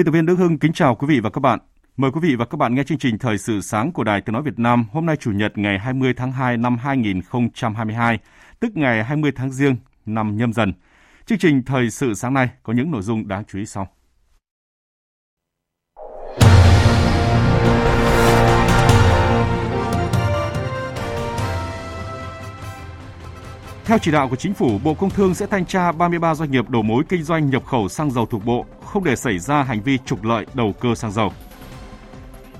Biên tập viên Đức Hưng kính chào quý vị và các bạn. Mời quý vị và các bạn nghe chương trình Thời sự sáng của Đài Tiếng Nói Việt Nam hôm nay Chủ nhật ngày 20 tháng 2 năm 2022, tức ngày 20 tháng Giêng năm nhâm dần. Chương trình Thời sự sáng nay có những nội dung đáng chú ý sau. Theo chỉ đạo của chính phủ, Bộ Công Thương sẽ thanh tra 33 doanh nghiệp đầu mối kinh doanh nhập khẩu xăng dầu thuộc Bộ, không để xảy ra hành vi trục lợi đầu cơ xăng dầu.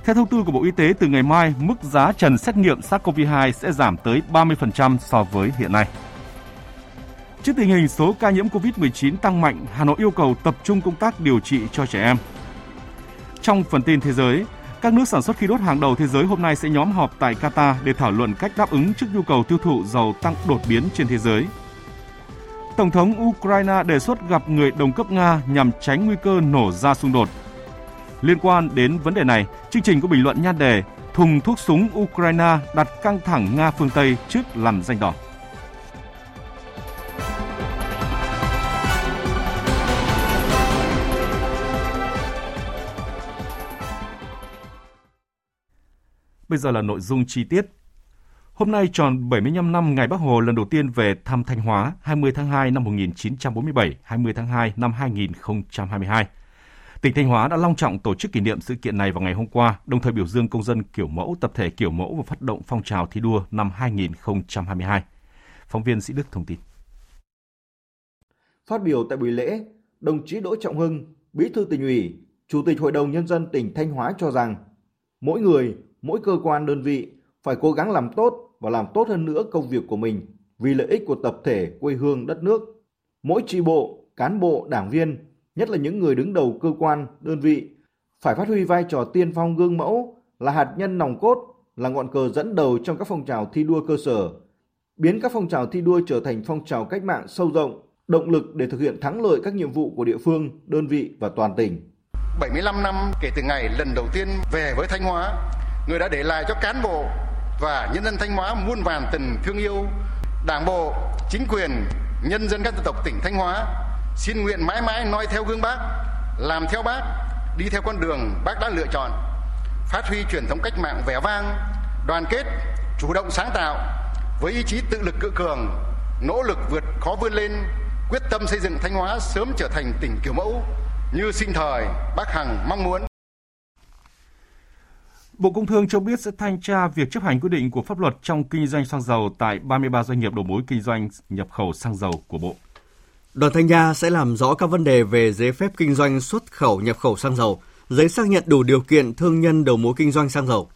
Theo thông tư của Bộ Y tế, từ ngày mai, mức giá trần xét nghiệm SARS-CoV-2 sẽ giảm tới 30% so với hiện nay. Trước tình hình số ca nhiễm COVID-19 tăng mạnh, Hà Nội yêu cầu tập trung công tác điều trị cho trẻ em. Trong phần tin thế giới, các nước sản xuất khí đốt hàng đầu thế giới hôm nay sẽ nhóm họp tại Qatar để thảo luận cách đáp ứng trước nhu cầu tiêu thụ dầu tăng đột biến trên thế giới. Tổng thống Ukraine đề xuất gặp người đồng cấp Nga nhằm tránh nguy cơ nổ ra xung đột. Liên quan đến vấn đề này, chương trình có bình luận nhan đề Thùng thuốc súng Ukraine đặt căng thẳng Nga phương Tây trước lằn danh đỏ. Bây giờ là nội dung chi tiết. Hôm nay tròn 75 năm ngày Bác Hồ lần đầu tiên về thăm Thanh Hóa 20 tháng 2 năm 1947, 20 tháng 2 năm 2022. Tỉnh Thanh Hóa đã long trọng tổ chức kỷ niệm sự kiện này vào ngày hôm qua, đồng thời biểu dương công dân kiểu mẫu, tập thể kiểu mẫu và phát động phong trào thi đua năm 2022. Phóng viên Sĩ Đức thông tin. Phát biểu tại buổi lễ, đồng chí Đỗ Trọng Hưng, Bí thư tỉnh ủy, Chủ tịch Hội đồng Nhân dân tỉnh Thanh Hóa cho rằng mỗi người, mỗi cơ quan đơn vị phải cố gắng làm tốt và làm tốt hơn nữa công việc của mình vì lợi ích của tập thể quê hương đất nước. Mỗi tri bộ, cán bộ, đảng viên, nhất là những người đứng đầu cơ quan, đơn vị phải phát huy vai trò tiên phong gương mẫu là hạt nhân nòng cốt, là ngọn cờ dẫn đầu trong các phong trào thi đua cơ sở, biến các phong trào thi đua trở thành phong trào cách mạng sâu rộng, động lực để thực hiện thắng lợi các nhiệm vụ của địa phương, đơn vị và toàn tỉnh. 75 năm kể từ ngày lần đầu tiên về với Thanh Hóa, người đã để lại cho cán bộ và nhân dân Thanh Hóa muôn vàn tình thương yêu. Đảng bộ, chính quyền, nhân dân các dân tộc tỉnh Thanh Hóa xin nguyện mãi mãi noi theo gương bác, làm theo bác, đi theo con đường bác đã lựa chọn, phát huy truyền thống cách mạng vẻ vang, đoàn kết, chủ động sáng tạo, với ý chí tự lực cự cường, nỗ lực vượt khó vươn lên, quyết tâm xây dựng Thanh Hóa sớm trở thành tỉnh kiểu mẫu như sinh thời bác Hằng mong muốn. Bộ Công Thương cho biết sẽ thanh tra việc chấp hành quy định của pháp luật trong kinh doanh xăng dầu tại 33 doanh nghiệp đầu mối kinh doanh nhập khẩu xăng dầu của Bộ. Đoàn thanh tra sẽ làm rõ các vấn đề về giấy phép kinh doanh xuất khẩu nhập khẩu xăng dầu, giấy xác nhận đủ điều kiện thương nhân đầu mối kinh doanh xăng dầu.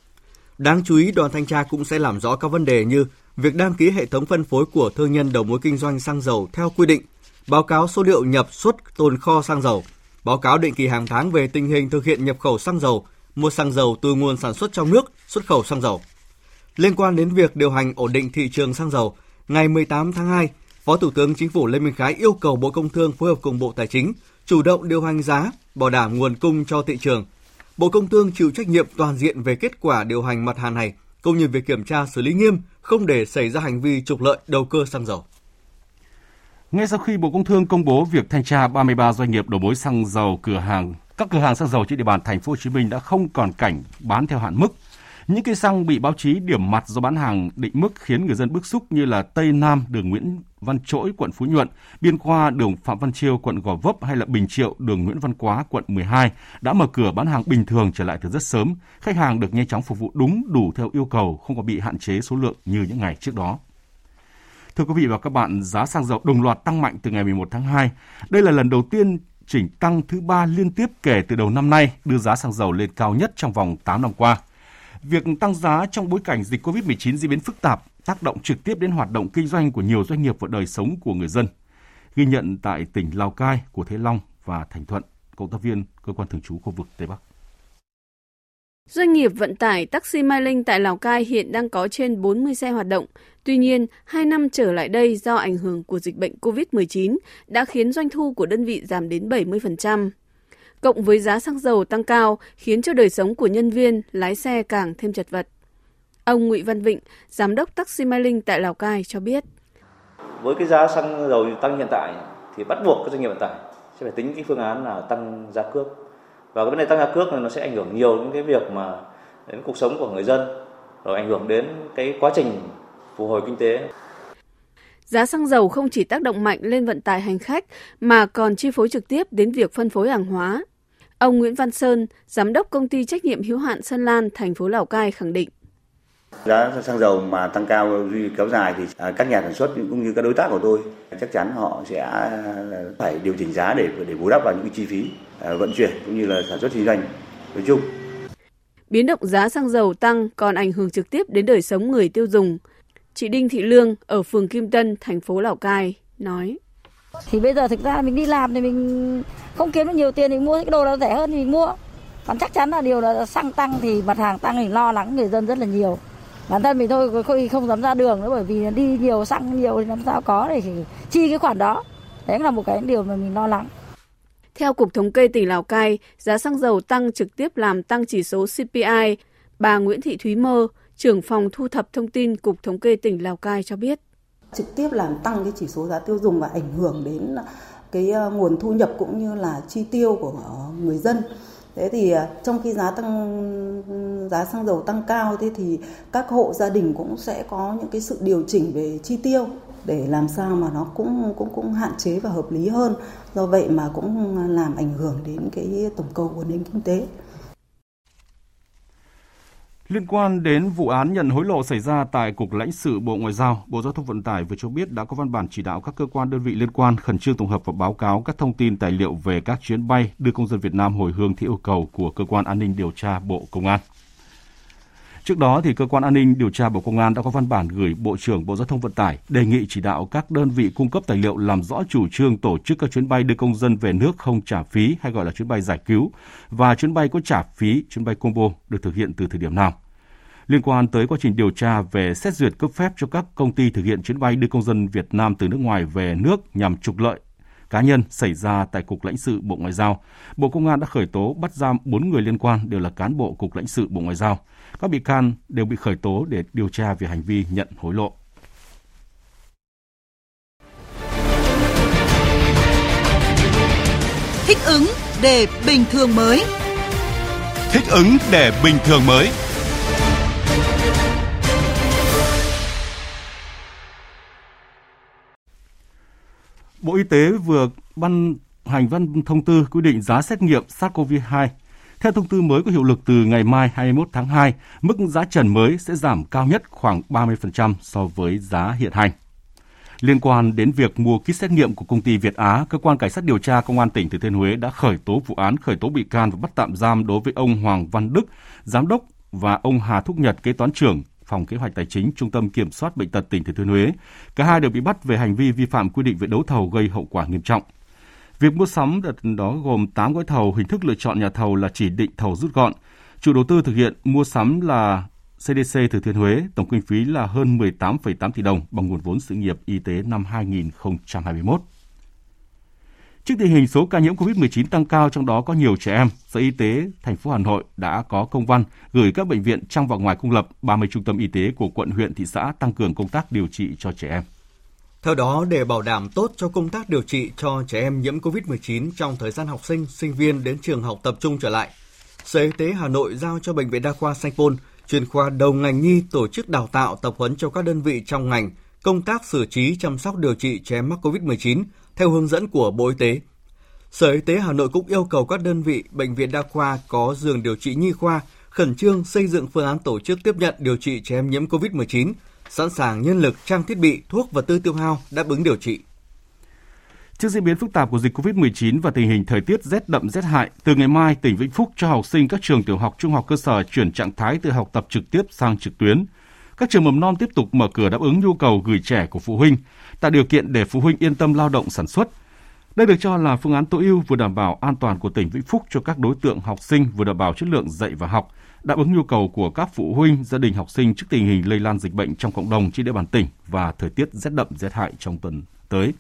Đáng chú ý, đoàn thanh tra cũng sẽ làm rõ các vấn đề như việc đăng ký hệ thống phân phối của thương nhân đầu mối kinh doanh xăng dầu theo quy định, báo cáo số liệu nhập xuất tồn kho xăng dầu, báo cáo định kỳ hàng tháng về tình hình thực hiện nhập khẩu xăng dầu, mua xăng dầu từ nguồn sản xuất trong nước, xuất khẩu xăng dầu. Liên quan đến việc điều hành ổn định thị trường xăng dầu, ngày 18 tháng 2, Phó Thủ tướng Chính phủ Lê Minh Khái yêu cầu Bộ Công Thương phối hợp cùng Bộ Tài chính chủ động điều hành giá, bảo đảm nguồn cung cho thị trường. Bộ Công Thương chịu trách nhiệm toàn diện về kết quả điều hành mặt hàng này, cũng như việc kiểm tra xử lý nghiêm, không để xảy ra hành vi trục lợi đầu cơ xăng dầu. Ngay sau khi Bộ Công Thương công bố việc thanh tra 33 doanh nghiệp đầu mối xăng dầu cửa hàng, các cửa hàng xăng dầu trên địa bàn thành phố Hồ Chí Minh đã không còn cảnh bán theo hạn mức. Những cây xăng bị báo chí điểm mặt do bán hàng định mức khiến người dân bức xúc như là Tây Nam, đường Nguyễn Văn Trỗi, quận Phú Nhuận, Biên Khoa, đường Phạm Văn Chiêu, quận Gò Vấp hay là Bình Triệu, đường Nguyễn Văn Quá, quận 12 đã mở cửa bán hàng bình thường trở lại từ rất sớm. Khách hàng được nhanh chóng phục vụ đúng đủ theo yêu cầu, không có bị hạn chế số lượng như những ngày trước đó. Thưa quý vị và các bạn, giá xăng dầu đồng loạt tăng mạnh từ ngày 11 tháng 2. Đây là lần đầu tiên chỉnh tăng thứ ba liên tiếp kể từ đầu năm nay, đưa giá xăng dầu lên cao nhất trong vòng 8 năm qua. Việc tăng giá trong bối cảnh dịch COVID-19 diễn biến phức tạp tác động trực tiếp đến hoạt động kinh doanh của nhiều doanh nghiệp và đời sống của người dân. Ghi nhận tại tỉnh Lào Cai của Thế Long và Thành Thuận, cộng tác viên cơ quan thường trú khu vực Tây Bắc. Doanh nghiệp vận tải taxi Mai Linh tại Lào Cai hiện đang có trên 40 xe hoạt động. Tuy nhiên, hai năm trở lại đây do ảnh hưởng của dịch bệnh COVID-19 đã khiến doanh thu của đơn vị giảm đến 70%. Cộng với giá xăng dầu tăng cao khiến cho đời sống của nhân viên, lái xe càng thêm chật vật. Ông Nguyễn Văn Vịnh, giám đốc taxi Mai Linh tại Lào Cai cho biết. Với cái giá xăng dầu tăng hiện tại thì bắt buộc các doanh nghiệp vận tải sẽ phải tính cái phương án là tăng giá cước và cái vấn đề tăng giá cước này nó sẽ ảnh hưởng nhiều đến cái việc mà đến cuộc sống của người dân rồi ảnh hưởng đến cái quá trình phục hồi kinh tế. Giá xăng dầu không chỉ tác động mạnh lên vận tải hành khách mà còn chi phối trực tiếp đến việc phân phối hàng hóa. Ông Nguyễn Văn Sơn, giám đốc công ty trách nhiệm hữu hạn Sơn Lan, thành phố Lào Cai khẳng định. Giá xăng dầu mà tăng cao kéo dài thì à, các nhà sản xuất cũng như các đối tác của tôi chắc chắn họ sẽ à, phải điều chỉnh giá để để bù đắp vào những chi phí à, vận chuyển cũng như là sản xuất kinh doanh nói chung. Biến động giá xăng dầu tăng còn ảnh hưởng trực tiếp đến đời sống người tiêu dùng. Chị Đinh Thị Lương ở phường Kim Tân, thành phố Lào Cai nói. Thì bây giờ thực ra mình đi làm thì mình không kiếm được nhiều tiền thì mua cái đồ nào rẻ hơn thì mình mua. Còn chắc chắn là điều là xăng tăng thì mặt hàng tăng thì lo lắng người dân rất là nhiều bản thân mình thôi không, không dám ra đường nữa bởi vì đi nhiều xăng nhiều thì làm sao có để chi cái khoản đó đấy là một cái điều mà mình lo lắng theo Cục Thống kê tỉnh Lào Cai, giá xăng dầu tăng trực tiếp làm tăng chỉ số CPI. Bà Nguyễn Thị Thúy Mơ, trưởng phòng thu thập thông tin Cục Thống kê tỉnh Lào Cai cho biết. Trực tiếp làm tăng cái chỉ số giá tiêu dùng và ảnh hưởng đến cái ờ, nguồn thu nhập cũng như là chi tiêu của người dân. Thế thì à, trong khi giá tăng, giá xăng dầu tăng cao, thế thì các hộ gia đình cũng sẽ có những cái sự điều chỉnh về chi tiêu để làm sao mà nó cũng cũng cũng hạn chế và hợp lý hơn. Do vậy mà cũng làm ảnh hưởng đến cái tổng cầu của nền kinh tế. Liên quan đến vụ án nhận hối lộ xảy ra tại Cục lãnh sự Bộ Ngoại giao, Bộ Giao thông Vận tải vừa cho biết đã có văn bản chỉ đạo các cơ quan đơn vị liên quan khẩn trương tổng hợp và báo cáo các thông tin tài liệu về các chuyến bay đưa công dân Việt Nam hồi hương theo yêu cầu của cơ quan an ninh điều tra Bộ Công an. Trước đó thì cơ quan an ninh điều tra Bộ Công an đã có văn bản gửi Bộ trưởng Bộ Giao thông Vận tải đề nghị chỉ đạo các đơn vị cung cấp tài liệu làm rõ chủ trương tổ chức các chuyến bay đưa công dân về nước không trả phí hay gọi là chuyến bay giải cứu và chuyến bay có trả phí, chuyến bay combo được thực hiện từ thời điểm nào. Liên quan tới quá trình điều tra về xét duyệt cấp phép cho các công ty thực hiện chuyến bay đưa công dân Việt Nam từ nước ngoài về nước nhằm trục lợi cá nhân xảy ra tại Cục lãnh sự Bộ Ngoại giao. Bộ Công an đã khởi tố bắt giam 4 người liên quan đều là cán bộ Cục lãnh sự Bộ Ngoại giao. Các bị can đều bị khởi tố để điều tra về hành vi nhận hối lộ. Thích ứng để bình thường mới. Thích ứng để bình thường mới. Bộ Y tế vừa ban hành văn thông tư quy định giá xét nghiệm SARS-CoV-2. Theo thông tư mới có hiệu lực từ ngày mai 21 tháng 2, mức giá trần mới sẽ giảm cao nhất khoảng 30% so với giá hiện hành. Liên quan đến việc mua kit xét nghiệm của công ty Việt Á, cơ quan cảnh sát điều tra công an tỉnh Thừa Thiên Huế đã khởi tố vụ án khởi tố bị can và bắt tạm giam đối với ông Hoàng Văn Đức, giám đốc và ông Hà Thúc Nhật kế toán trưởng Phòng Kế hoạch Tài chính Trung tâm Kiểm soát Bệnh tật tỉnh Thừa Thiên Huế. Cả hai đều bị bắt về hành vi vi phạm quy định về đấu thầu gây hậu quả nghiêm trọng. Việc mua sắm đợt đó gồm 8 gói thầu, hình thức lựa chọn nhà thầu là chỉ định thầu rút gọn. Chủ đầu tư thực hiện mua sắm là CDC Thừa Thiên Huế, tổng kinh phí là hơn 18,8 tỷ đồng bằng nguồn vốn sự nghiệp y tế năm 2021. Trước tình hình số ca nhiễm COVID-19 tăng cao trong đó có nhiều trẻ em, Sở Y tế thành phố Hà Nội đã có công văn gửi các bệnh viện trong và ngoài công lập 30 trung tâm y tế của quận huyện thị xã tăng cường công tác điều trị cho trẻ em. Theo đó, để bảo đảm tốt cho công tác điều trị cho trẻ em nhiễm COVID-19 trong thời gian học sinh, sinh viên đến trường học tập trung trở lại, Sở Y tế Hà Nội giao cho Bệnh viện Đa khoa Sanh Pôn, chuyên khoa đầu ngành nhi tổ chức đào tạo tập huấn cho các đơn vị trong ngành công tác xử trí chăm sóc điều trị trẻ em mắc COVID-19 theo hướng dẫn của Bộ Y tế. Sở Y tế Hà Nội cũng yêu cầu các đơn vị bệnh viện đa khoa có giường điều trị nhi khoa khẩn trương xây dựng phương án tổ chức tiếp nhận điều trị trẻ em nhiễm COVID-19, sẵn sàng nhân lực, trang thiết bị, thuốc và tư tiêu hao đáp ứng điều trị. Trước diễn biến phức tạp của dịch COVID-19 và tình hình thời tiết rét đậm rét hại, từ ngày mai, tỉnh Vĩnh Phúc cho học sinh các trường tiểu học, trung học cơ sở chuyển trạng thái từ học tập trực tiếp sang trực tuyến. Các trường mầm non tiếp tục mở cửa đáp ứng nhu cầu gửi trẻ của phụ huynh, tạo điều kiện để phụ huynh yên tâm lao động sản xuất. Đây được cho là phương án tối ưu vừa đảm bảo an toàn của tỉnh Vĩnh Phúc cho các đối tượng học sinh, vừa đảm bảo chất lượng dạy và học, đáp ứng nhu cầu của các phụ huynh, gia đình học sinh trước tình hình lây lan dịch bệnh trong cộng đồng trên địa bàn tỉnh và thời tiết rét đậm rét hại trong tuần tới.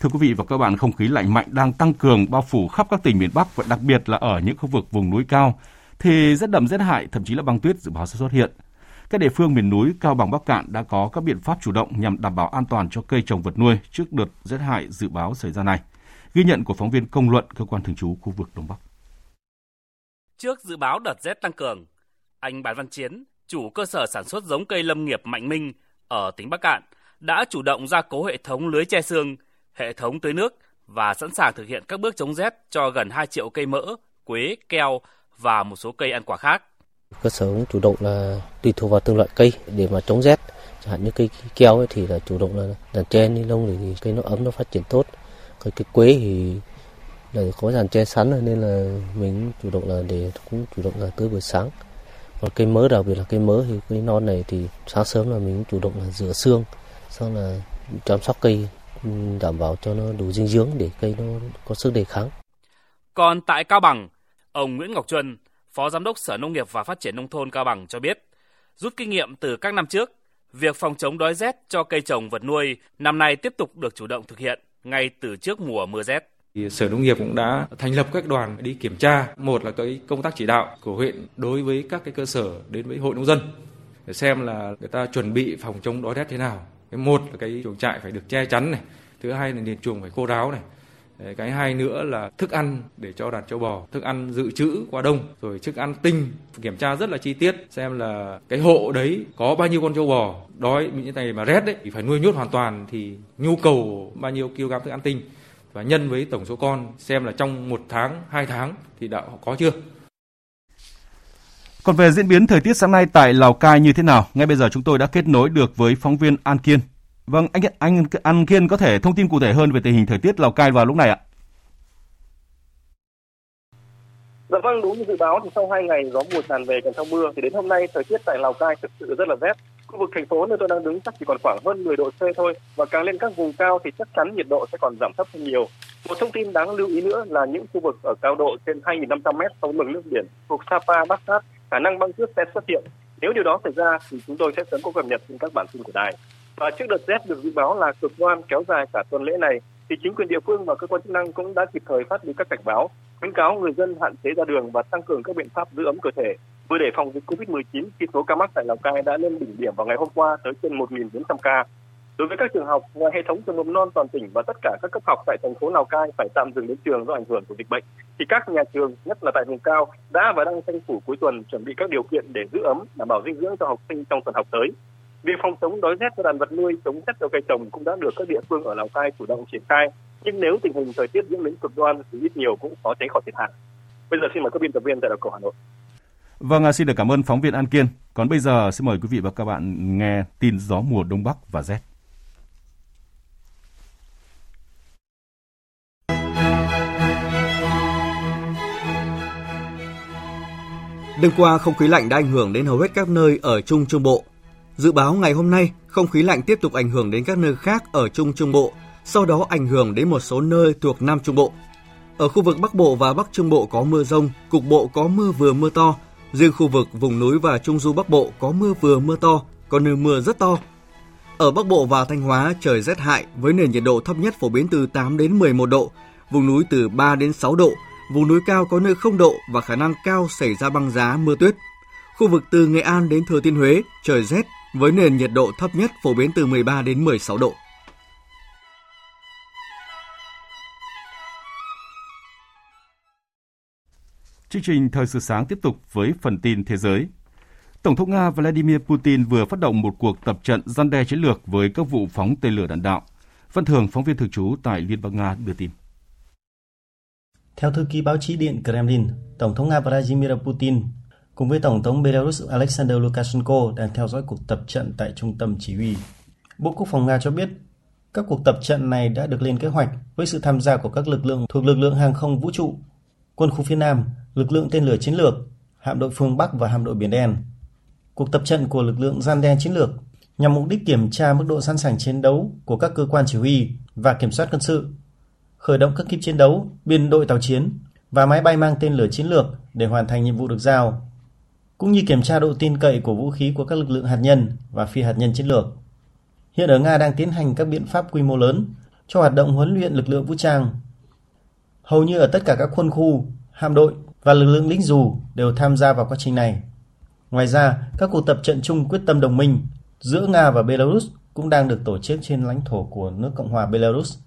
Thưa quý vị và các bạn, không khí lạnh mạnh đang tăng cường bao phủ khắp các tỉnh miền Bắc và đặc biệt là ở những khu vực vùng núi cao thì rét đậm rét hại thậm chí là băng tuyết dự báo sẽ xuất hiện. Các địa phương miền núi Cao Bằng Bắc Cạn đã có các biện pháp chủ động nhằm đảm bảo an toàn cho cây trồng vật nuôi trước đợt rét hại dự báo xảy ra này. Ghi nhận của phóng viên công luận cơ quan thường trú khu vực Đông Bắc. Trước dự báo đợt rét tăng cường, anh Bán Văn Chiến, chủ cơ sở sản xuất giống cây lâm nghiệp Mạnh Minh ở tỉnh Bắc Cạn, đã chủ động gia cố hệ thống lưới che xương, hệ thống tưới nước và sẵn sàng thực hiện các bước chống rét cho gần 2 triệu cây mỡ, quế, keo và một số cây ăn quả khác. Cơ sở cũng chủ động là tùy thuộc vào từng loại cây để mà chống rét. Chẳng hạn như cây keo ấy thì là chủ động là dàn tre ni lông để thì cây nó ấm nó phát triển tốt. Còn cây quế thì là có dàn tre sắn rồi nên là mình chủ động là để cũng chủ động là tưới buổi sáng. Còn cây mớ đặc biệt là cây mớ thì cây non này thì sáng sớm là mình chủ động là rửa xương, sau là chăm sóc cây đảm bảo cho nó đủ dinh dưỡng để cây nó có sức đề kháng. Còn tại Cao Bằng, ông Nguyễn Ngọc Truân, Phó Giám đốc Sở Nông nghiệp và Phát triển Nông thôn Cao Bằng cho biết, rút kinh nghiệm từ các năm trước, việc phòng chống đói rét cho cây trồng vật nuôi năm nay tiếp tục được chủ động thực hiện ngay từ trước mùa mưa rét. Sở Nông nghiệp cũng đã thành lập các đoàn đi kiểm tra. Một là cái công tác chỉ đạo của huyện đối với các cái cơ sở đến với hội nông dân để xem là người ta chuẩn bị phòng chống đói rét thế nào. Cái một là cái chuồng trại phải được che chắn này, thứ hai là nền chuồng phải khô ráo này, cái hai nữa là thức ăn để cho đàn châu bò. Thức ăn dự trữ qua đông rồi thức ăn tinh kiểm tra rất là chi tiết xem là cái hộ đấy có bao nhiêu con châu bò. Đói những này mà rét đấy thì phải nuôi nhốt hoàn toàn thì nhu cầu bao nhiêu kg thức ăn tinh. Và nhân với tổng số con xem là trong một tháng hai tháng thì đã có chưa. Còn về diễn biến thời tiết sáng nay tại Lào Cai như thế nào, ngay bây giờ chúng tôi đã kết nối được với phóng viên An Kiên. Vâng, anh anh An Kiên có thể thông tin cụ thể hơn về tình hình thời tiết Lào Cai vào lúc này ạ? Dạ vâng, đúng như dự báo thì sau hai ngày gió mùa tràn về kèm theo mưa thì đến hôm nay thời tiết tại Lào Cai thực sự rất là rét. Khu vực thành phố nơi tôi đang đứng chắc chỉ còn khoảng hơn 10 độ C thôi và càng lên các vùng cao thì chắc chắn nhiệt độ sẽ còn giảm thấp hơn nhiều. Một thông tin đáng lưu ý nữa là những khu vực ở cao độ trên 2.500 m sau mực nước biển thuộc Sapa, Bát Sát khả năng băng tuyết sẽ xuất hiện. Nếu điều đó xảy ra thì chúng tôi sẽ sớm có cập nhật trên các bản tin của đài. Và trước đợt rét được dự báo là cực đoan kéo dài cả tuần lễ này, thì chính quyền địa phương và cơ quan chức năng cũng đã kịp thời phát đi các cảnh báo, khuyến cáo người dân hạn chế ra đường và tăng cường các biện pháp giữ ấm cơ thể. Vừa để phòng dịch Covid-19 khi số ca mắc tại Lào Cai đã lên đỉnh điểm vào ngày hôm qua tới trên 1.400 ca. Đối với các trường học, ngoài hệ thống trường mầm non toàn tỉnh và tất cả các cấp học tại thành phố Lào Cai phải tạm dừng đến trường do ảnh hưởng của dịch bệnh, thì các nhà trường, nhất là tại vùng cao, đã và đang tranh thủ cuối tuần chuẩn bị các điều kiện để giữ ấm, đảm bảo dinh dưỡng cho học sinh trong tuần học tới. Việc phòng chống đói rét cho đàn vật nuôi, chống rét cho cây trồng cũng đã được các địa phương ở Lào Cai chủ động triển khai. Nhưng nếu tình hình thời tiết diễn biến cực đoan thì ít nhiều cũng khó tránh khỏi thiệt hại. Bây giờ xin mời các biên tập viên tại đầu cầu Hà Nội. Vâng, xin được cảm ơn phóng viên An Kiên. Còn bây giờ xin mời quý vị và các bạn nghe tin gió mùa Đông Bắc và rét. Đêm qua, không khí lạnh đã ảnh hưởng đến hầu hết các nơi ở Trung Trung Bộ. Dự báo ngày hôm nay, không khí lạnh tiếp tục ảnh hưởng đến các nơi khác ở Trung Trung Bộ, sau đó ảnh hưởng đến một số nơi thuộc Nam Trung Bộ. Ở khu vực Bắc Bộ và Bắc Trung Bộ có mưa rông, cục bộ có mưa vừa mưa to. Riêng khu vực vùng núi và Trung Du Bắc Bộ có mưa vừa mưa to, có nơi mưa rất to. Ở Bắc Bộ và Thanh Hóa trời rét hại với nền nhiệt độ thấp nhất phổ biến từ 8 đến 11 độ, vùng núi từ 3 đến 6 độ, vùng núi cao có nơi 0 độ và khả năng cao xảy ra băng giá mưa tuyết. Khu vực từ Nghệ An đến Thừa Thiên Huế trời rét với nền nhiệt độ thấp nhất phổ biến từ 13 đến 16 độ. Chương trình Thời sự sáng tiếp tục với phần tin thế giới. Tổng thống Nga Vladimir Putin vừa phát động một cuộc tập trận gian đe chiến lược với các vụ phóng tên lửa đạn đạo. Văn Thường, phóng viên thường trú tại Liên bang Nga đưa tin. Theo thư ký báo chí Điện Kremlin, Tổng thống Nga Vladimir Putin cùng với Tổng thống Belarus Alexander Lukashenko đang theo dõi cuộc tập trận tại trung tâm chỉ huy. Bộ Quốc phòng Nga cho biết các cuộc tập trận này đã được lên kế hoạch với sự tham gia của các lực lượng thuộc lực lượng hàng không vũ trụ, quân khu phía Nam, lực lượng tên lửa chiến lược, hạm đội phương Bắc và hạm đội Biển Đen. Cuộc tập trận của lực lượng gian đe chiến lược nhằm mục đích kiểm tra mức độ sẵn sàng chiến đấu của các cơ quan chỉ huy và kiểm soát quân sự, khởi động các kíp chiến đấu, biên đội tàu chiến và máy bay mang tên lửa chiến lược để hoàn thành nhiệm vụ được giao, cũng như kiểm tra độ tin cậy của vũ khí của các lực lượng hạt nhân và phi hạt nhân chiến lược. Hiện ở Nga đang tiến hành các biện pháp quy mô lớn cho hoạt động huấn luyện lực lượng vũ trang. Hầu như ở tất cả các khuôn khu, hạm đội và lực lượng lính dù đều tham gia vào quá trình này. Ngoài ra, các cuộc tập trận chung quyết tâm đồng minh giữa Nga và Belarus cũng đang được tổ chức trên lãnh thổ của nước Cộng hòa Belarus.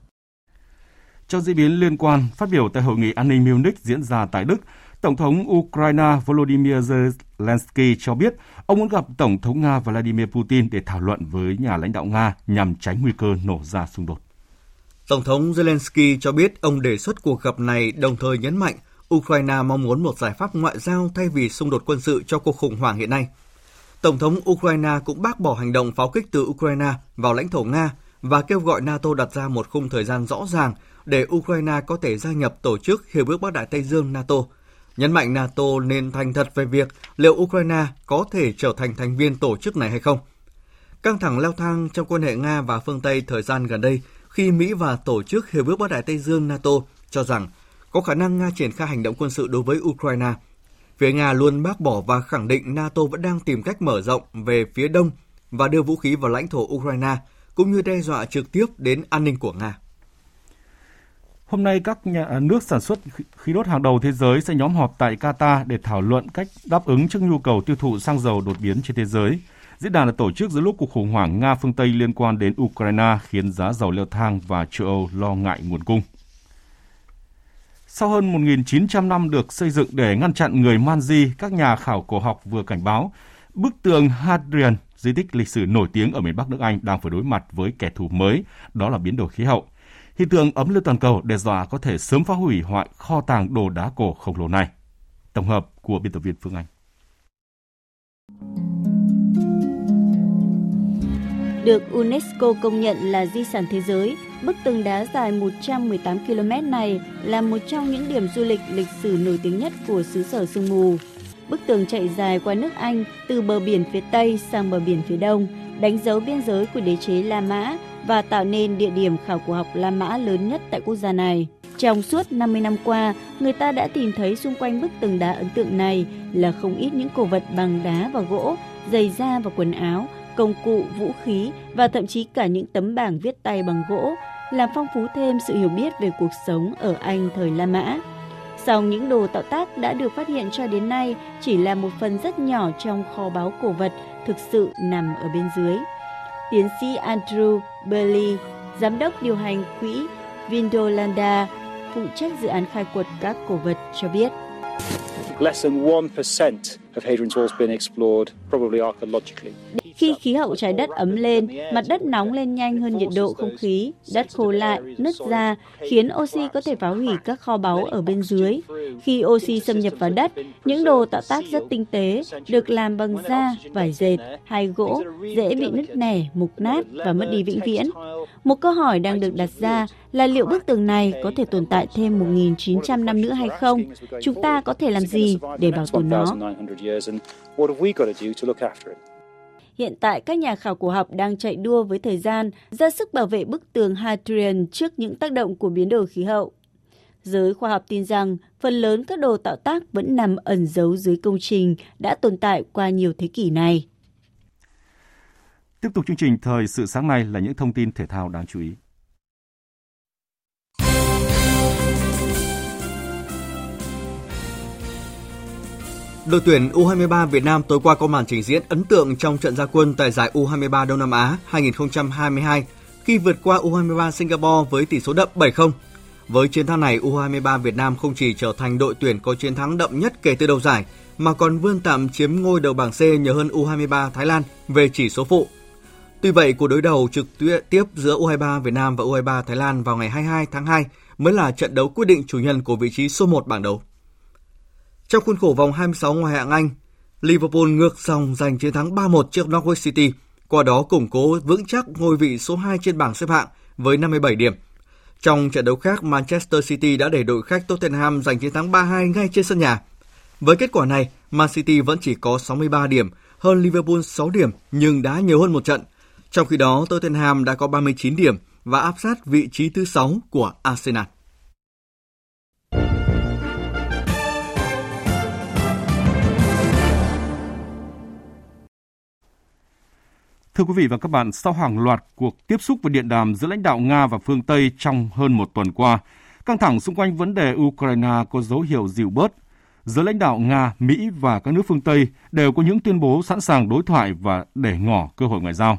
Trong diễn biến liên quan, phát biểu tại hội nghị an ninh Munich diễn ra tại Đức, Tổng thống Ukraine Volodymyr Zelensky cho biết ông muốn gặp Tổng thống Nga Vladimir Putin để thảo luận với nhà lãnh đạo Nga nhằm tránh nguy cơ nổ ra xung đột. Tổng thống Zelensky cho biết ông đề xuất cuộc gặp này đồng thời nhấn mạnh Ukraine mong muốn một giải pháp ngoại giao thay vì xung đột quân sự cho cuộc khủng hoảng hiện nay. Tổng thống Ukraine cũng bác bỏ hành động pháo kích từ Ukraine vào lãnh thổ Nga và kêu gọi NATO đặt ra một khung thời gian rõ ràng để Ukraine có thể gia nhập tổ chức Hiệp ước Bắc Đại Tây Dương NATO, nhấn mạnh NATO nên thành thật về việc liệu Ukraine có thể trở thành thành viên tổ chức này hay không. Căng thẳng leo thang trong quan hệ Nga và phương Tây thời gian gần đây khi Mỹ và tổ chức Hiệp ước Bắc Đại Tây Dương NATO cho rằng có khả năng Nga triển khai hành động quân sự đối với Ukraine. Phía Nga luôn bác bỏ và khẳng định NATO vẫn đang tìm cách mở rộng về phía đông và đưa vũ khí vào lãnh thổ Ukraine, cũng như đe dọa trực tiếp đến an ninh của Nga. Hôm nay, các nhà à, nước sản xuất khí đốt hàng đầu thế giới sẽ nhóm họp tại Qatar để thảo luận cách đáp ứng trước nhu cầu tiêu thụ xăng dầu đột biến trên thế giới. Diễn đàn được tổ chức giữa lúc cuộc khủng hoảng Nga phương Tây liên quan đến Ukraine khiến giá dầu leo thang và châu Âu lo ngại nguồn cung. Sau hơn 1.900 năm được xây dựng để ngăn chặn người man di, các nhà khảo cổ học vừa cảnh báo bức tường Hadrian, di tích lịch sử nổi tiếng ở miền Bắc nước Anh đang phải đối mặt với kẻ thù mới, đó là biến đổi khí hậu. Hiện tượng ấm lên toàn cầu đe dọa có thể sớm phá hủy hoại kho tàng đồ đá cổ khổng lồ này. Tổng hợp của biên tập viên Phương Anh. Được UNESCO công nhận là di sản thế giới, bức tường đá dài 118 km này là một trong những điểm du lịch lịch sử nổi tiếng nhất của xứ sở sương mù. Bức tường chạy dài qua nước Anh từ bờ biển phía Tây sang bờ biển phía Đông, đánh dấu biên giới của đế chế La Mã và tạo nên địa điểm khảo cổ học La Mã lớn nhất tại quốc gia này. Trong suốt 50 năm qua, người ta đã tìm thấy xung quanh bức tường đá ấn tượng này là không ít những cổ vật bằng đá và gỗ, giày da và quần áo, công cụ, vũ khí và thậm chí cả những tấm bảng viết tay bằng gỗ, làm phong phú thêm sự hiểu biết về cuộc sống ở Anh thời La Mã. Song những đồ tạo tác đã được phát hiện cho đến nay chỉ là một phần rất nhỏ trong kho báu cổ vật thực sự nằm ở bên dưới. Tiến sĩ Andrew Burley, giám đốc điều hành quỹ Vindolanda, phụ trách dự án khai quật các cổ vật cho biết. Less than 1% of Hadrian's Wall has been explored, probably archaeologically. Khi khí hậu trái đất ấm lên, mặt đất nóng lên nhanh hơn nhiệt độ không khí, đất khô lại, nứt ra, khiến oxy có thể phá hủy các kho báu ở bên dưới. Khi oxy xâm nhập vào đất, những đồ tạo tác rất tinh tế, được làm bằng da, vải dệt hay gỗ, dễ bị nứt nẻ, mục nát và mất đi vĩnh viễn. Một câu hỏi đang được đặt ra là liệu bức tường này có thể tồn tại thêm 1.900 năm nữa hay không? Chúng ta có thể làm gì để bảo tồn nó? Hiện tại, các nhà khảo cổ học đang chạy đua với thời gian, ra sức bảo vệ bức tường Hadrian trước những tác động của biến đổi khí hậu. Giới khoa học tin rằng phần lớn các đồ tạo tác vẫn nằm ẩn giấu dưới công trình đã tồn tại qua nhiều thế kỷ này. Tiếp tục chương trình thời sự sáng nay là những thông tin thể thao đáng chú ý. Đội tuyển U23 Việt Nam tối qua có màn trình diễn ấn tượng trong trận gia quân tại giải U23 Đông Nam Á 2022 khi vượt qua U23 Singapore với tỷ số đậm 7-0. Với chiến thắng này, U23 Việt Nam không chỉ trở thành đội tuyển có chiến thắng đậm nhất kể từ đầu giải, mà còn vươn tạm chiếm ngôi đầu bảng C nhờ hơn U23 Thái Lan về chỉ số phụ. Tuy vậy, cuộc đối đầu trực tiếp giữa U23 Việt Nam và U23 Thái Lan vào ngày 22 tháng 2 mới là trận đấu quyết định chủ nhân của vị trí số 1 bảng đấu. Trong khuôn khổ vòng 26 ngoại hạng Anh, Liverpool ngược dòng giành chiến thắng 3-1 trước Norwich City, qua đó củng cố vững chắc ngôi vị số 2 trên bảng xếp hạng với 57 điểm. Trong trận đấu khác, Manchester City đã để đội khách Tottenham giành chiến thắng 3-2 ngay trên sân nhà. Với kết quả này, Man City vẫn chỉ có 63 điểm, hơn Liverpool 6 điểm nhưng đã nhiều hơn một trận. Trong khi đó, Tottenham đã có 39 điểm và áp sát vị trí thứ 6 của Arsenal. Thưa quý vị và các bạn, sau hàng loạt cuộc tiếp xúc và điện đàm giữa lãnh đạo Nga và phương Tây trong hơn một tuần qua, căng thẳng xung quanh vấn đề Ukraine có dấu hiệu dịu bớt. Giữa lãnh đạo Nga, Mỹ và các nước phương Tây đều có những tuyên bố sẵn sàng đối thoại và để ngỏ cơ hội ngoại giao.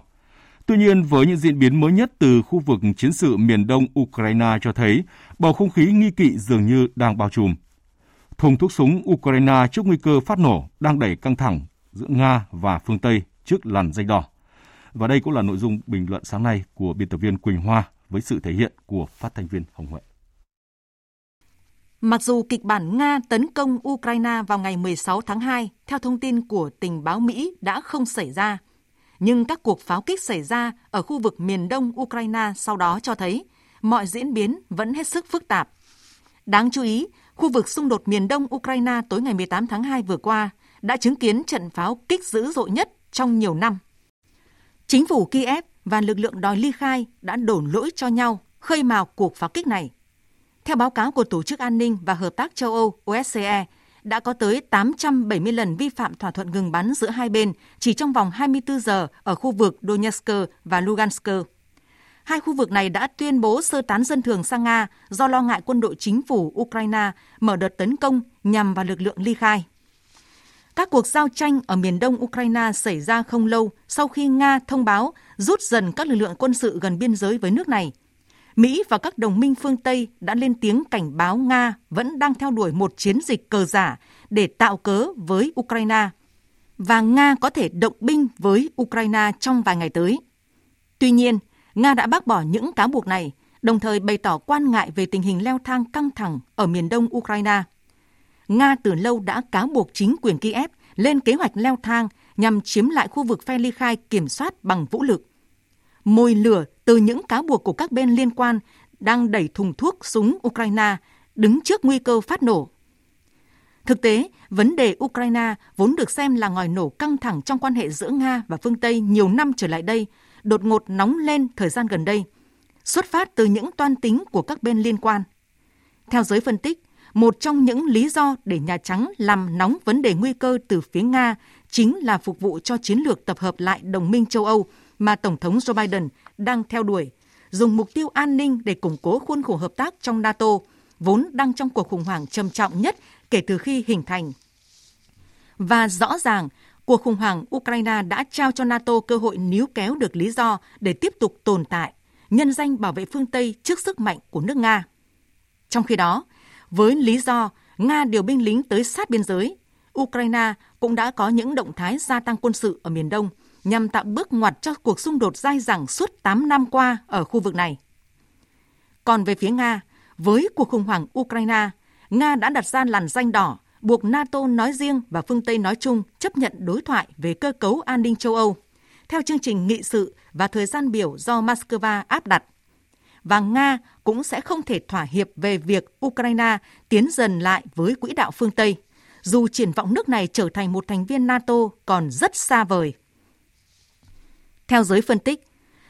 Tuy nhiên, với những diễn biến mới nhất từ khu vực chiến sự miền đông Ukraine cho thấy bầu không khí nghi kỵ dường như đang bao trùm. Thùng thuốc súng Ukraine trước nguy cơ phát nổ đang đẩy căng thẳng giữa Nga và phương Tây trước làn danh đỏ. Và đây cũng là nội dung bình luận sáng nay của biên tập viên Quỳnh Hoa với sự thể hiện của phát thanh viên Hồng Huệ. Mặc dù kịch bản Nga tấn công Ukraine vào ngày 16 tháng 2 theo thông tin của tình báo Mỹ đã không xảy ra, nhưng các cuộc pháo kích xảy ra ở khu vực miền đông Ukraine sau đó cho thấy mọi diễn biến vẫn hết sức phức tạp. Đáng chú ý, khu vực xung đột miền đông Ukraine tối ngày 18 tháng 2 vừa qua đã chứng kiến trận pháo kích dữ dội nhất trong nhiều năm. Chính phủ Kiev và lực lượng đòi ly khai đã đổ lỗi cho nhau khơi mào cuộc pháo kích này. Theo báo cáo của Tổ chức An ninh và Hợp tác châu Âu OSCE, đã có tới 870 lần vi phạm thỏa thuận ngừng bắn giữa hai bên chỉ trong vòng 24 giờ ở khu vực Donetsk và Lugansk. Hai khu vực này đã tuyên bố sơ tán dân thường sang Nga do lo ngại quân đội chính phủ Ukraine mở đợt tấn công nhằm vào lực lượng ly khai. Các cuộc giao tranh ở miền đông Ukraine xảy ra không lâu sau khi Nga thông báo rút dần các lực lượng quân sự gần biên giới với nước này. Mỹ và các đồng minh phương Tây đã lên tiếng cảnh báo Nga vẫn đang theo đuổi một chiến dịch cờ giả để tạo cớ với Ukraine và Nga có thể động binh với Ukraine trong vài ngày tới. Tuy nhiên, Nga đã bác bỏ những cáo buộc này, đồng thời bày tỏ quan ngại về tình hình leo thang căng thẳng ở miền đông Ukraine. Nga từ lâu đã cáo buộc chính quyền Kiev lên kế hoạch leo thang nhằm chiếm lại khu vực phe ly khai kiểm soát bằng vũ lực. Mồi lửa từ những cáo buộc của các bên liên quan đang đẩy thùng thuốc súng Ukraine đứng trước nguy cơ phát nổ. Thực tế, vấn đề Ukraine vốn được xem là ngòi nổ căng thẳng trong quan hệ giữa Nga và phương Tây nhiều năm trở lại đây, đột ngột nóng lên thời gian gần đây, xuất phát từ những toan tính của các bên liên quan. Theo giới phân tích, một trong những lý do để Nhà Trắng làm nóng vấn đề nguy cơ từ phía Nga chính là phục vụ cho chiến lược tập hợp lại đồng minh châu Âu mà Tổng thống Joe Biden đang theo đuổi, dùng mục tiêu an ninh để củng cố khuôn khổ hợp tác trong NATO, vốn đang trong cuộc khủng hoảng trầm trọng nhất kể từ khi hình thành. Và rõ ràng, cuộc khủng hoảng Ukraine đã trao cho NATO cơ hội níu kéo được lý do để tiếp tục tồn tại, nhân danh bảo vệ phương Tây trước sức mạnh của nước Nga. Trong khi đó, với lý do Nga điều binh lính tới sát biên giới, Ukraine cũng đã có những động thái gia tăng quân sự ở miền Đông nhằm tạo bước ngoặt cho cuộc xung đột dai dẳng suốt 8 năm qua ở khu vực này. Còn về phía Nga, với cuộc khủng hoảng Ukraine, Nga đã đặt ra làn danh đỏ buộc NATO nói riêng và phương Tây nói chung chấp nhận đối thoại về cơ cấu an ninh châu Âu theo chương trình nghị sự và thời gian biểu do Moscow áp đặt – và Nga cũng sẽ không thể thỏa hiệp về việc Ukraine tiến dần lại với quỹ đạo phương Tây, dù triển vọng nước này trở thành một thành viên NATO còn rất xa vời. Theo giới phân tích,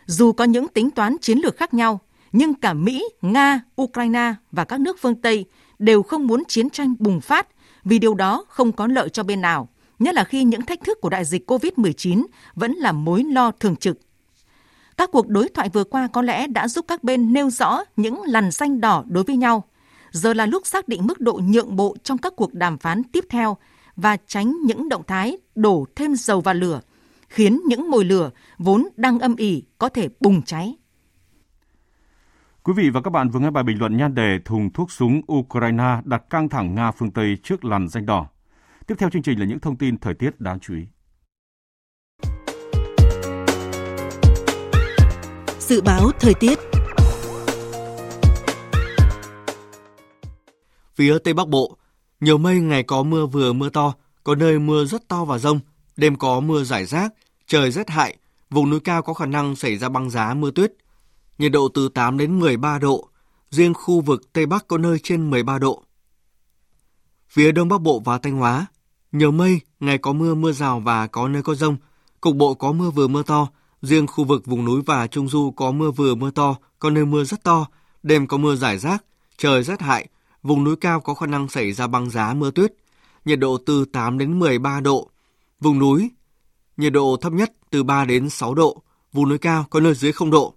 dù có những tính toán chiến lược khác nhau, nhưng cả Mỹ, Nga, Ukraine và các nước phương Tây đều không muốn chiến tranh bùng phát vì điều đó không có lợi cho bên nào, nhất là khi những thách thức của đại dịch COVID-19 vẫn là mối lo thường trực các cuộc đối thoại vừa qua có lẽ đã giúp các bên nêu rõ những lằn xanh đỏ đối với nhau. Giờ là lúc xác định mức độ nhượng bộ trong các cuộc đàm phán tiếp theo và tránh những động thái đổ thêm dầu vào lửa, khiến những mồi lửa vốn đang âm ỉ có thể bùng cháy. Quý vị và các bạn vừa nghe bài bình luận nhan đề thùng thuốc súng Ukraine đặt căng thẳng Nga phương Tây trước làn danh đỏ. Tiếp theo chương trình là những thông tin thời tiết đáng chú ý. Dự báo thời tiết Phía Tây Bắc Bộ, nhiều mây ngày có mưa vừa mưa to, có nơi mưa rất to và rông, đêm có mưa rải rác, trời rét hại, vùng núi cao có khả năng xảy ra băng giá mưa tuyết. Nhiệt độ từ 8 đến 13 độ, riêng khu vực Tây Bắc có nơi trên 13 độ. Phía Đông Bắc Bộ và Thanh Hóa, nhiều mây, ngày có mưa mưa rào và có nơi có rông, cục bộ có mưa vừa mưa to, riêng khu vực vùng núi và Trung Du có mưa vừa mưa to, có nơi mưa rất to, đêm có mưa rải rác, trời rét hại, vùng núi cao có khả năng xảy ra băng giá mưa tuyết, nhiệt độ từ 8 đến 13 độ. Vùng núi, nhiệt độ thấp nhất từ 3 đến 6 độ, vùng núi cao có nơi dưới 0 độ.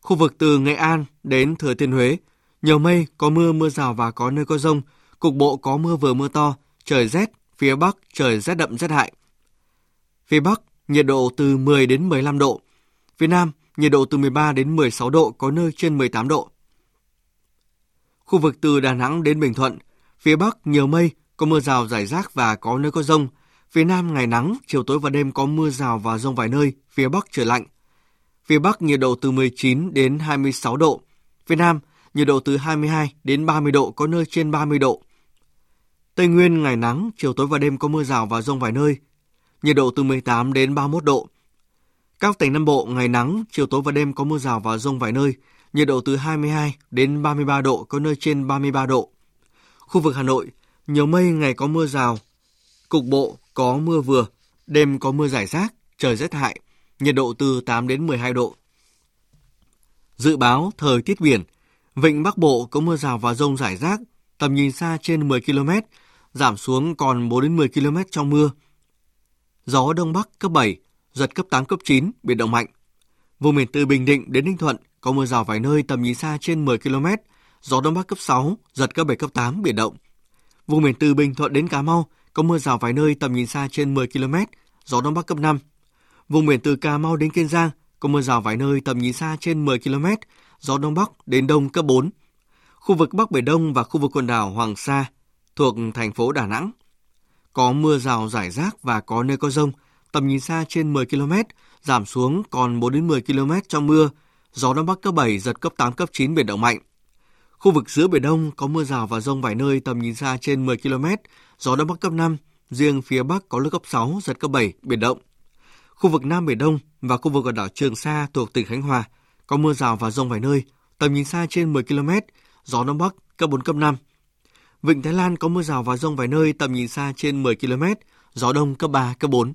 Khu vực từ Nghệ An đến Thừa Thiên Huế, nhiều mây, có mưa mưa rào và có nơi có rông, cục bộ có mưa vừa mưa to, trời rét, phía Bắc trời rét đậm rét hại. Phía Bắc, nhiệt độ từ 10 đến 15 độ. Phía Nam, nhiệt độ từ 13 đến 16 độ, có nơi trên 18 độ. Khu vực từ Đà Nẵng đến Bình Thuận, phía Bắc nhiều mây, có mưa rào rải rác và có nơi có rông. Phía Nam ngày nắng, chiều tối và đêm có mưa rào và rông vài nơi, phía Bắc trời lạnh. Phía Bắc nhiệt độ từ 19 đến 26 độ. Phía Nam nhiệt độ từ 22 đến 30 độ, có nơi trên 30 độ. Tây Nguyên ngày nắng, chiều tối và đêm có mưa rào và rông vài nơi. Nhiệt độ từ 18 đến 31 độ. Các tỉnh Nam Bộ ngày nắng, chiều tối và đêm có mưa rào và rông vài nơi. Nhiệt độ từ 22 đến 33 độ, có nơi trên 33 độ. Khu vực Hà Nội, nhiều mây ngày có mưa rào. Cục bộ có mưa vừa, đêm có mưa rải rác, trời rét hại. Nhiệt độ từ 8 đến 12 độ. Dự báo thời tiết biển, Vịnh Bắc Bộ có mưa rào và rông rải rác, tầm nhìn xa trên 10 km, giảm xuống còn 4 đến 10 km trong mưa. Gió Đông Bắc cấp 7, giật cấp 8, cấp 9, biển động mạnh. Vùng biển từ Bình Định đến Ninh Thuận có mưa rào vài nơi tầm nhìn xa trên 10 km, gió Đông Bắc cấp 6, giật cấp 7, cấp 8, biển động. Vùng biển từ Bình Thuận đến Cà Mau có mưa rào vài nơi tầm nhìn xa trên 10 km, gió Đông Bắc cấp 5. Vùng biển từ Cà Mau đến Kiên Giang có mưa rào vài nơi tầm nhìn xa trên 10 km, gió Đông Bắc đến Đông cấp 4. Khu vực Bắc Biển Đông và khu vực quần đảo Hoàng Sa thuộc thành phố Đà Nẵng. Có mưa rào rải rác và có nơi có rông, tầm nhìn xa trên 10 km, giảm xuống còn 4 đến 10 km trong mưa, gió Đông Bắc cấp 7, giật cấp 8, cấp 9 biển động mạnh. Khu vực giữa Biển Đông có mưa rào và rông vài nơi tầm nhìn xa trên 10 km, gió Đông Bắc cấp 5, riêng phía Bắc có lúc cấp 6, giật cấp 7, biển động. Khu vực Nam Biển Đông và khu vực quần đảo Trường Sa thuộc tỉnh Khánh Hòa có mưa rào và rông vài nơi, tầm nhìn xa trên 10 km, gió Đông Bắc cấp 4, cấp 5. Vịnh Thái Lan có mưa rào và rông vài nơi, tầm nhìn xa trên 10 km, gió Đông cấp 3, cấp 4.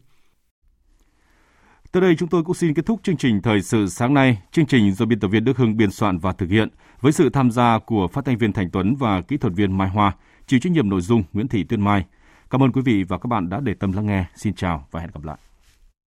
Tới đây chúng tôi cũng xin kết thúc chương trình Thời sự sáng nay. Chương trình do biên tập viên Đức Hưng biên soạn và thực hiện với sự tham gia của phát thanh viên Thành Tuấn và kỹ thuật viên Mai Hoa, chịu trách nhiệm nội dung Nguyễn Thị Tuyên Mai. Cảm ơn quý vị và các bạn đã để tâm lắng nghe. Xin chào và hẹn gặp lại.